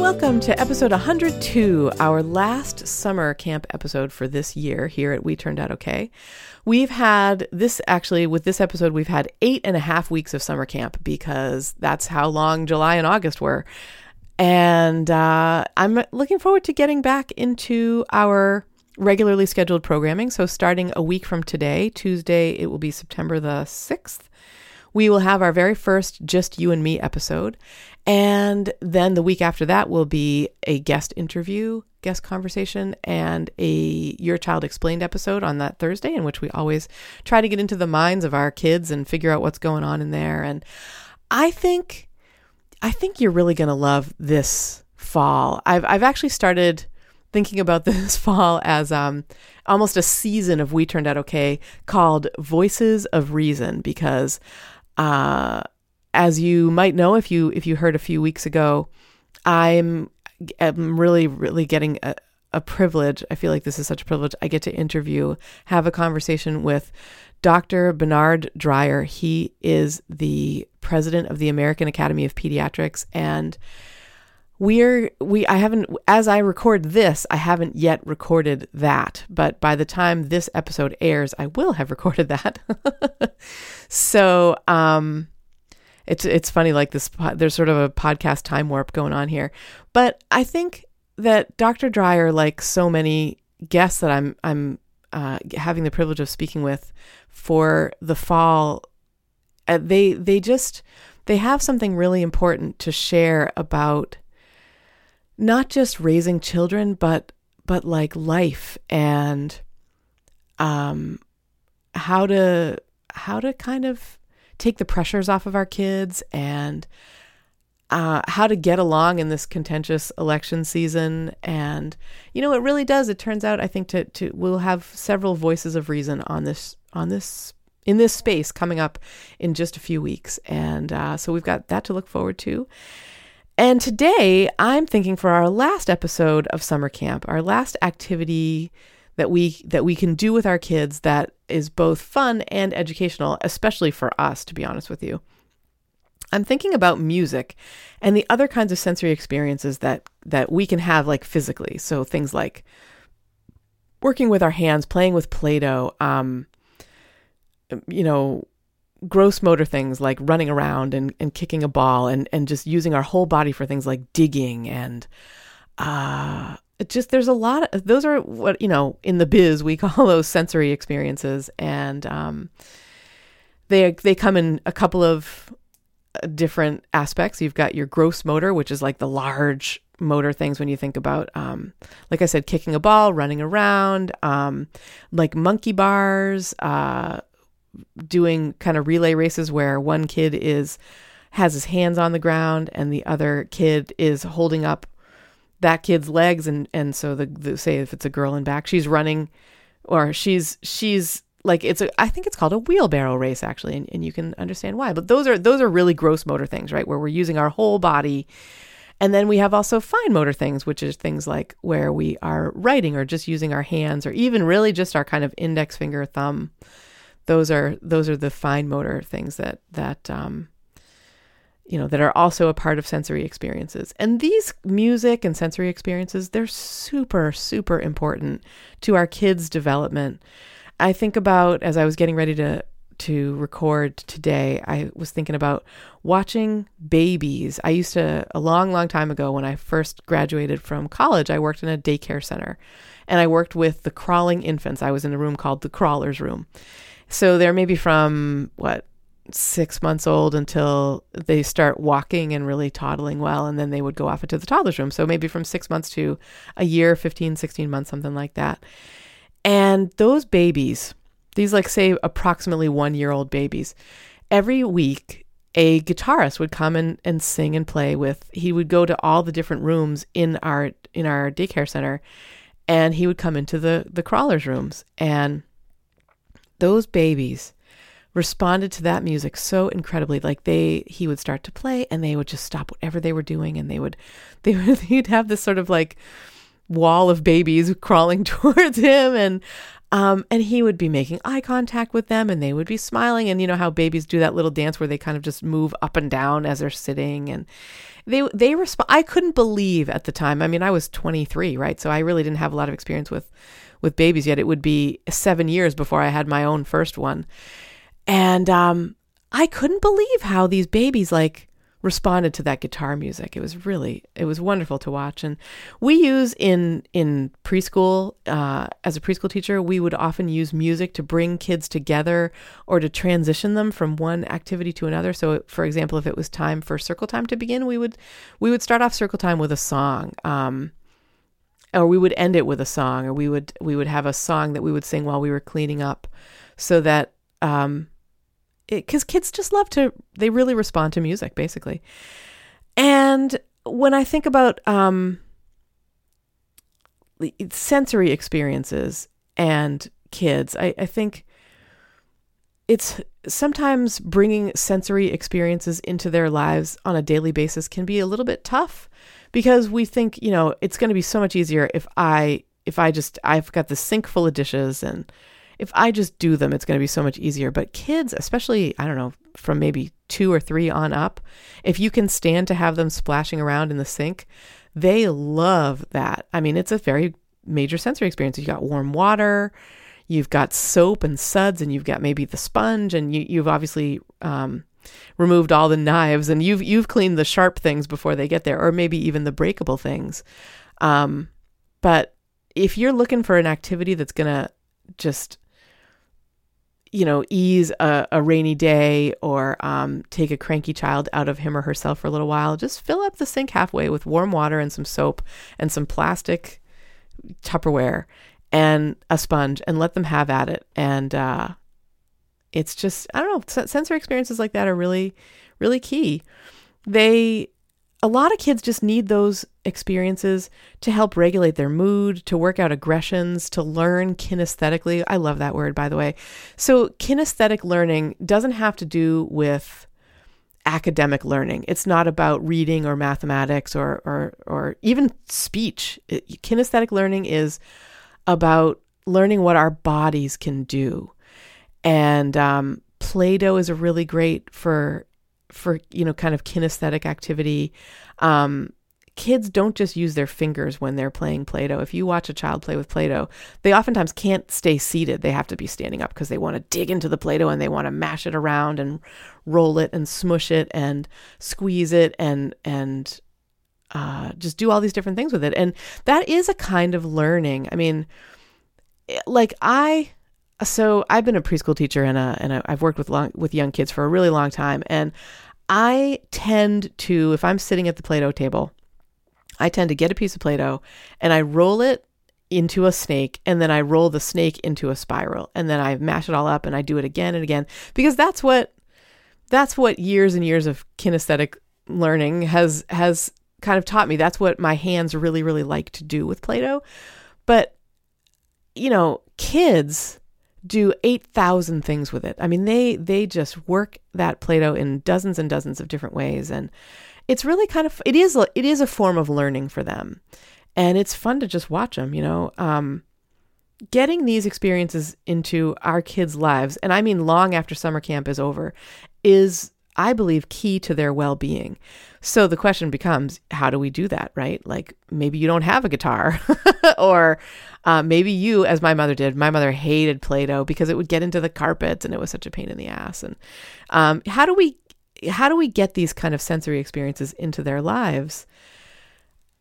Welcome to episode 102, our last summer camp episode for this year here at We Turned Out Okay. We've had this actually, with this episode, we've had eight and a half weeks of summer camp because that's how long July and August were. And uh, I'm looking forward to getting back into our regularly scheduled programming. So, starting a week from today, Tuesday, it will be September the 6th, we will have our very first Just You and Me episode. And then the week after that will be a guest interview, guest conversation, and a Your Child Explained episode on that Thursday, in which we always try to get into the minds of our kids and figure out what's going on in there. And I think. I think you're really going to love this fall. I've I've actually started thinking about this fall as um, almost a season of We Turned Out Okay called Voices of Reason because uh, as you might know if you if you heard a few weeks ago, I'm am really really getting a, a privilege. I feel like this is such a privilege. I get to interview, have a conversation with Dr. Bernard Dreyer. He is the president of the American Academy of Pediatrics and we're we I haven't as I record this, I haven't yet recorded that, but by the time this episode airs, I will have recorded that. so, um it's it's funny like this there's sort of a podcast time warp going on here. But I think that Dr. Dreyer like so many guests that I'm I'm uh, having the privilege of speaking with for the fall uh, they they just they have something really important to share about not just raising children, but but like life and um how to how to kind of take the pressures off of our kids and uh, how to get along in this contentious election season. And you know it really does. It turns out i think to, to we'll have several voices of reason on this on this in this space coming up in just a few weeks. And uh, so we've got that to look forward to. And today I'm thinking for our last episode of summer camp, our last activity that we that we can do with our kids that is both fun and educational, especially for us to be honest with you. I'm thinking about music and the other kinds of sensory experiences that that we can have like physically. So things like working with our hands, playing with play-doh, um, you know, gross motor things like running around and, and kicking a ball and, and just using our whole body for things like digging and uh just there's a lot of those are what you know in the biz we call those sensory experiences. And um they they come in a couple of uh, different aspects. You've got your gross motor which is like the large motor things when you think about um, like i said kicking a ball running around um, like monkey bars uh, doing kind of relay races where one kid is has his hands on the ground and the other kid is holding up that kid's legs and and so the, the say if it's a girl in back she's running or she's she's like it's a I think it's called a wheelbarrow race actually and, and you can understand why. But those are those are really gross motor things right where we're using our whole body. And then we have also fine motor things which is things like where we are writing or just using our hands or even really just our kind of index finger thumb. Those are those are the fine motor things that that um, you know that are also a part of sensory experiences. And these music and sensory experiences they're super super important to our kids development. I think about as i was getting ready to to record today i was thinking about watching babies. I used to a long long time ago when i first graduated from college i worked in a daycare center. And i worked with the crawling infants. I was in a room called the crawlers room. So they're maybe from what six months old until they start walking and really toddling well and then they would go off into the toddler's room. So maybe from six months to a year 15 16 months something like that. And those babies these like say approximately one year old babies every week a guitarist would come and, and sing and play with he would go to all the different rooms in our in our daycare center and he would come into the the crawlers rooms. And those babies responded to that music so incredibly like they he would start to play and they would just stop whatever they were doing and they would they would he'd have this sort of like wall of babies crawling towards him and um, and he would be making eye contact with them and they would be smiling. And you know how babies do that little dance where they kind of just move up and down as they're sitting. And they, they respond. I couldn't believe at the time. I mean, I was 23, right? So I really didn't have a lot of experience with, with babies yet. It would be seven years before I had my own first one. And, um, I couldn't believe how these babies like responded to that guitar music. It was really it was wonderful to watch. And we use in in preschool uh, as a preschool teacher, we would often use music to bring kids together or to transition them from one activity to another. So, for example, if it was time for circle time to begin, we would we would start off circle time with a song. Um, or we would end it with a song, or we would we would have a song that we would sing while we were cleaning up, so that um, because kids just love to they really respond to music basically. And when i think about um, sensory experiences and kids I, I think it's sometimes bringing sensory experiences into their lives on a daily basis can be a little bit tough because we think you know it's going to be so much easier if i if i just i've got the sink full of dishes and if I just do them, it's going to be so much easier. But kids, especially, I don't know, from maybe two or three on up, if you can stand to have them splashing around in the sink, they love that. I mean, it's a very major sensory experience. You've got warm water, you've got soap and suds, and you've got maybe the sponge, and you, you've obviously um, removed all the knives, and you've you've cleaned the sharp things before they get there, or maybe even the breakable things. Um, but if you're looking for an activity that's gonna just you know, ease a, a rainy day or um, take a cranky child out of him or herself for a little while, just fill up the sink halfway with warm water and some soap and some plastic Tupperware and a sponge and let them have at it. And uh, it's just, I don't know, sensory experiences like that are really, really key. They a lot of kids just need those experiences to help regulate their mood, to work out aggressions, to learn kinesthetically. I love that word, by the way. So, kinesthetic learning doesn't have to do with academic learning. It's not about reading or mathematics or or or even speech. Kinesthetic learning is about learning what our bodies can do. And um, Play-Doh is a really great for for you know kind of kinesthetic activity um, kids don't just use their fingers when they're playing play-doh. If you watch a child play with play-doh they oftentimes can't stay seated. They have to be standing up because they want to dig into the play-doh and they want to mash it around and roll it and smush it and squeeze it and and uh, just do all these different things with it. And that is a kind of learning. I mean like i so I've been a preschool teacher and a, and I've worked with long with young kids for a really long time, and I tend to if I'm sitting at the Play-Doh table, I tend to get a piece of Play-Doh and I roll it into a snake and then I roll the snake into a spiral and then I mash it all up and I do it again and again because that's what that's what years and years of kinesthetic learning has has kind of taught me. That's what my hands really really like to do with Play-Doh. But you know, kids do 8,000 things with it. I mean, they they just work that Play-Doh in dozens and dozens of different ways and it's really kind of it is it is a form of learning for them. And it's fun to just watch them, you know. Um, getting these experiences into our kids' lives, and I mean long after summer camp is over, is I believe, key to their well being. So the question becomes, how do we do that, right? Like maybe you don't have a guitar, or uh, maybe you, as my mother did, my mother hated Play Doh because it would get into the carpets and it was such a pain in the ass. And um, how do we how do we get these kind of sensory experiences into their lives?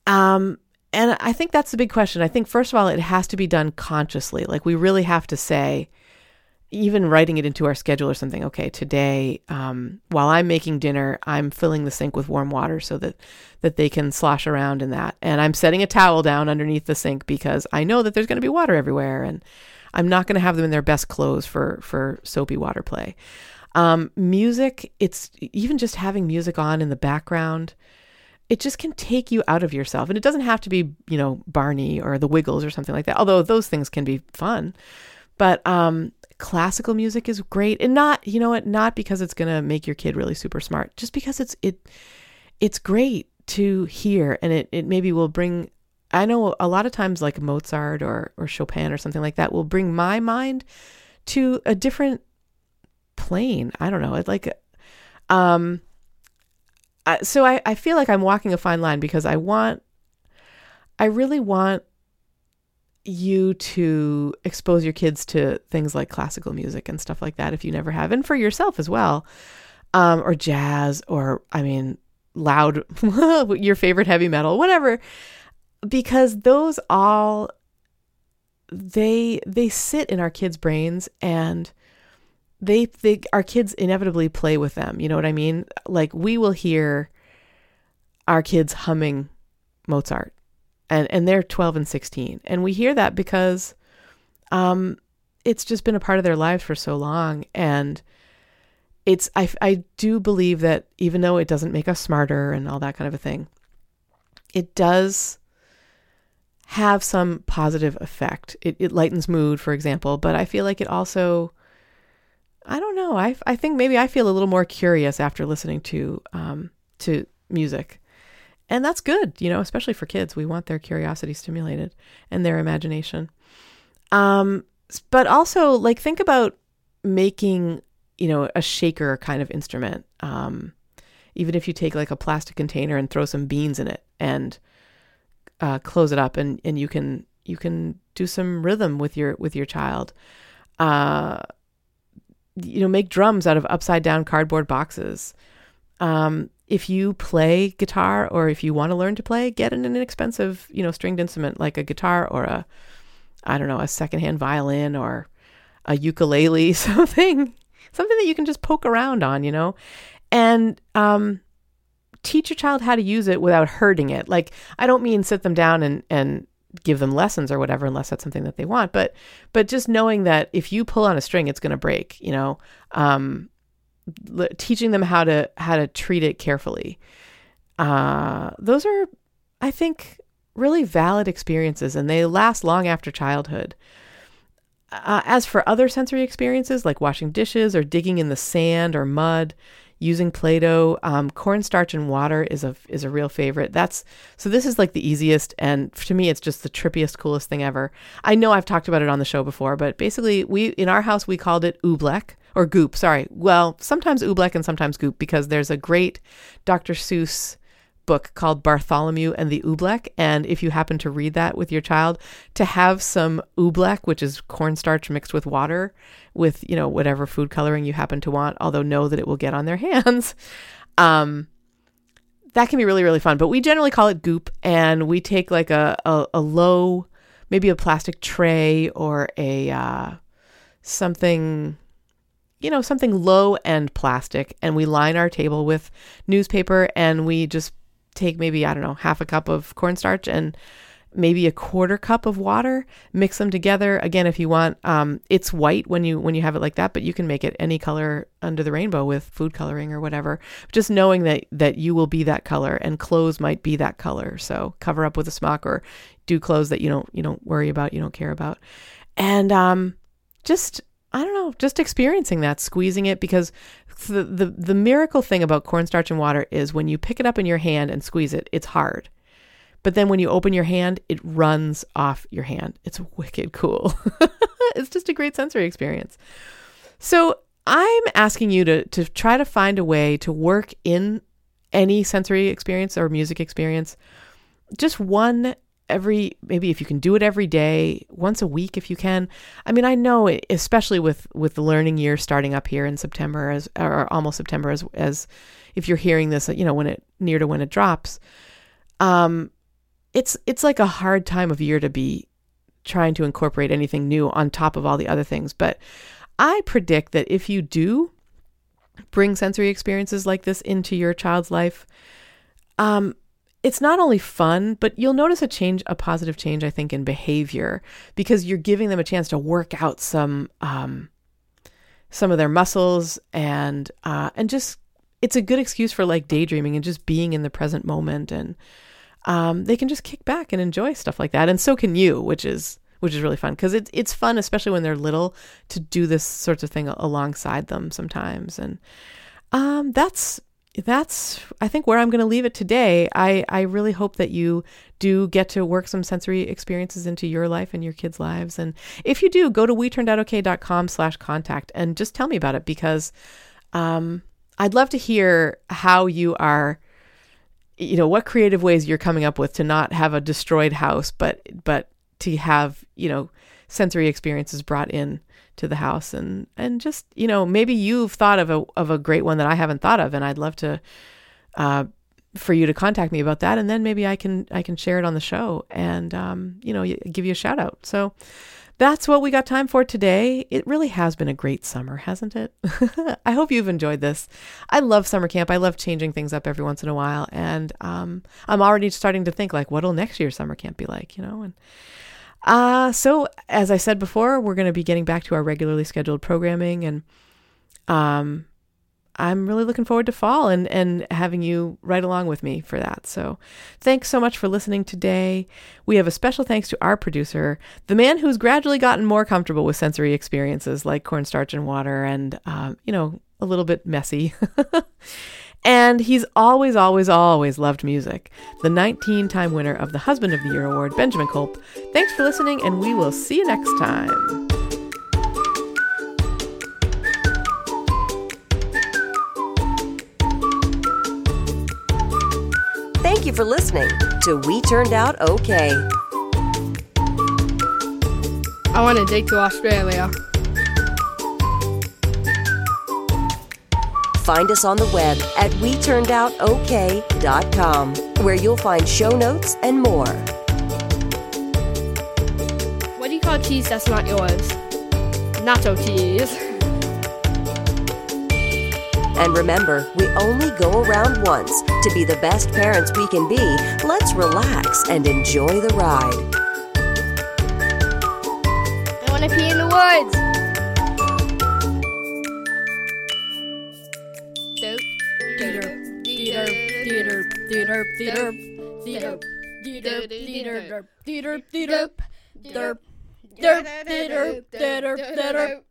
Um, and I think that's the big question. I think first of all, it has to be done consciously. Like we really have to say, even writing it into our schedule or something. Okay, today, um, while I'm making dinner, I'm filling the sink with warm water so that that they can slosh around in that, and I'm setting a towel down underneath the sink because I know that there's going to be water everywhere, and I'm not going to have them in their best clothes for for soapy water play. Um, music, it's even just having music on in the background, it just can take you out of yourself. And it doesn't have to be, you know, Barney or the Wiggles or something like that, although those things can be fun. But um, classical music is great. And not, you know what, not because it's going to make your kid really super smart, just because it's, it, it's great to hear and it, it maybe will bring I know a lot of times like Mozart or or Chopin or something like that will bring my mind to a different plane. I don't know. It like um so I, I feel like I'm walking a fine line because I want I really want you to expose your kids to things like classical music and stuff like that if you never have and for yourself as well um, or jazz or i mean loud your favorite heavy metal whatever because those all they they sit in our kids brains and they think our kids inevitably play with them you know what i mean? Like we will hear our kids humming mozart and and they're 12 and 16 and we hear that because um it's just been a part of their lives for so long. And it's I, I do believe that even though it doesn't make us smarter and all that kind of a thing it does have some positive effect. It, it lightens mood for example. But i feel like it also i don't know. I, I think maybe i feel a little more curious after listening to um, to music and that's good you know especially for kids we want their curiosity stimulated and their imagination um but also like think about making you know, a shaker kind of instrument. Um, even if you take like a plastic container and throw some beans in it and uh, close it up, and and you can you can do some rhythm with your with your child. Uh, you know, make drums out of upside down cardboard boxes. Um, if you play guitar or if you want to learn to play, get an inexpensive, you know, stringed instrument like a guitar or a, I don't know, a secondhand violin or a ukulele, something something that you can just poke around on, you know, and um, teach your child how to use it without hurting it. Like I don't mean sit them down and and give them lessons or whatever unless that's something that they want but but just knowing that if you pull on a string it's going to break you know um, teaching them how to how to treat it carefully. Uh, those are i think really valid experiences and they last long after childhood. Uh, as for other sensory experiences like washing dishes or digging in the sand or mud, using Play-Doh, um, cornstarch and water is a is a real favorite. That's so this is like the easiest, and to me, it's just the trippiest, coolest thing ever. I know I've talked about it on the show before, but basically, we in our house we called it oobleck or goop. Sorry, well, sometimes oobleck and sometimes goop because there's a great Dr. Seuss book called Bartholomew and the Oobleck. And if you happen to read that with your child, to have some oobleck, which is cornstarch mixed with water, with, you know, whatever food coloring you happen to want, although know that it will get on their hands. Um, that can be really, really fun. But we generally call it goop. And we take like a, a, a low, maybe a plastic tray or a, uh, something you know, something low end plastic, and we line our table with newspaper and we just take maybe, I don't know, half a cup of cornstarch and maybe a quarter cup of water mix them together. Again if you want um, it's white when you when you have it like that but you can make it any color under the rainbow with food coloring or whatever. Just knowing that that you will be that color and clothes might be that color. So cover up with a smock or do clothes that you don't you don't worry about you don't care about. And um just I don't know, just experiencing that, squeezing it because the, the the miracle thing about cornstarch and water is when you pick it up in your hand and squeeze it, it's hard. But then when you open your hand, it runs off your hand. It's wicked cool. it's just a great sensory experience. So, I'm asking you to to try to find a way to work in any sensory experience or music experience just one every maybe if you can do it every day once a week if you can. I mean i know especially with with the learning year starting up here in september as or almost september as as if you're hearing this you know when it near to when it drops um it's it's like a hard time of year to be trying to incorporate anything new on top of all the other things. But i predict that if you do bring sensory experiences like this into your child's life um it's not only fun, but you'll notice a change, a positive change, I think, in behavior because you're giving them a chance to work out some um, some of their muscles and uh, and just it's a good excuse for like daydreaming and just being in the present moment and um, they can just kick back and enjoy stuff like that. And so can you which is which is really fun because it's it's fun especially when they're little to do this sorts of thing alongside them sometimes. And um, that's that's I think where I'm going to leave it today. I I really hope that you do get to work some sensory experiences into your life and your kids' lives. And if you do, go to weturnedoutokay.com slash contact and just tell me about it because um, I'd love to hear how you are you know what creative ways you're coming up with to not have a destroyed house but but to have you know sensory experiences brought in to the house and and just you know maybe you've thought of a of a great one that I haven't thought of and I'd love to uh, for you to contact me about that and then maybe I can I can share it on the show and um, you know give you a shout out so that's what we got time for today. It really has been a great summer, hasn't it? I hope you've enjoyed this. I love summer camp. I love changing things up every once in a while, and um, I'm already starting to think like, what'll next year's summer camp be like? You know, and uh, so as I said before, we're going to be getting back to our regularly scheduled programming and um, I'm really looking forward to fall and, and having you right along with me for that. So thanks so much for listening today. We have a special thanks to our producer, the man who's gradually gotten more comfortable with sensory experiences like cornstarch and water and, um, you know, a little bit messy. And he's always, always, always loved music. The 19 time winner of the Husband of the Year award, Benjamin Kolp. Thanks for listening, and we will see you next time. Thank you for listening to We Turned Out Okay. I want to dig to Australia. Find us on the web at WeTurnedOutOK.com, where you'll find show notes and more. What do you call cheese that's not yours? Nacho cheese. And remember, we only go around once. To be the best parents we can be, let's relax and enjoy the ride. I want to pee in the woods. Theater, theater, theater, theater, theater, theater, theater, theater, theater, theater, theater.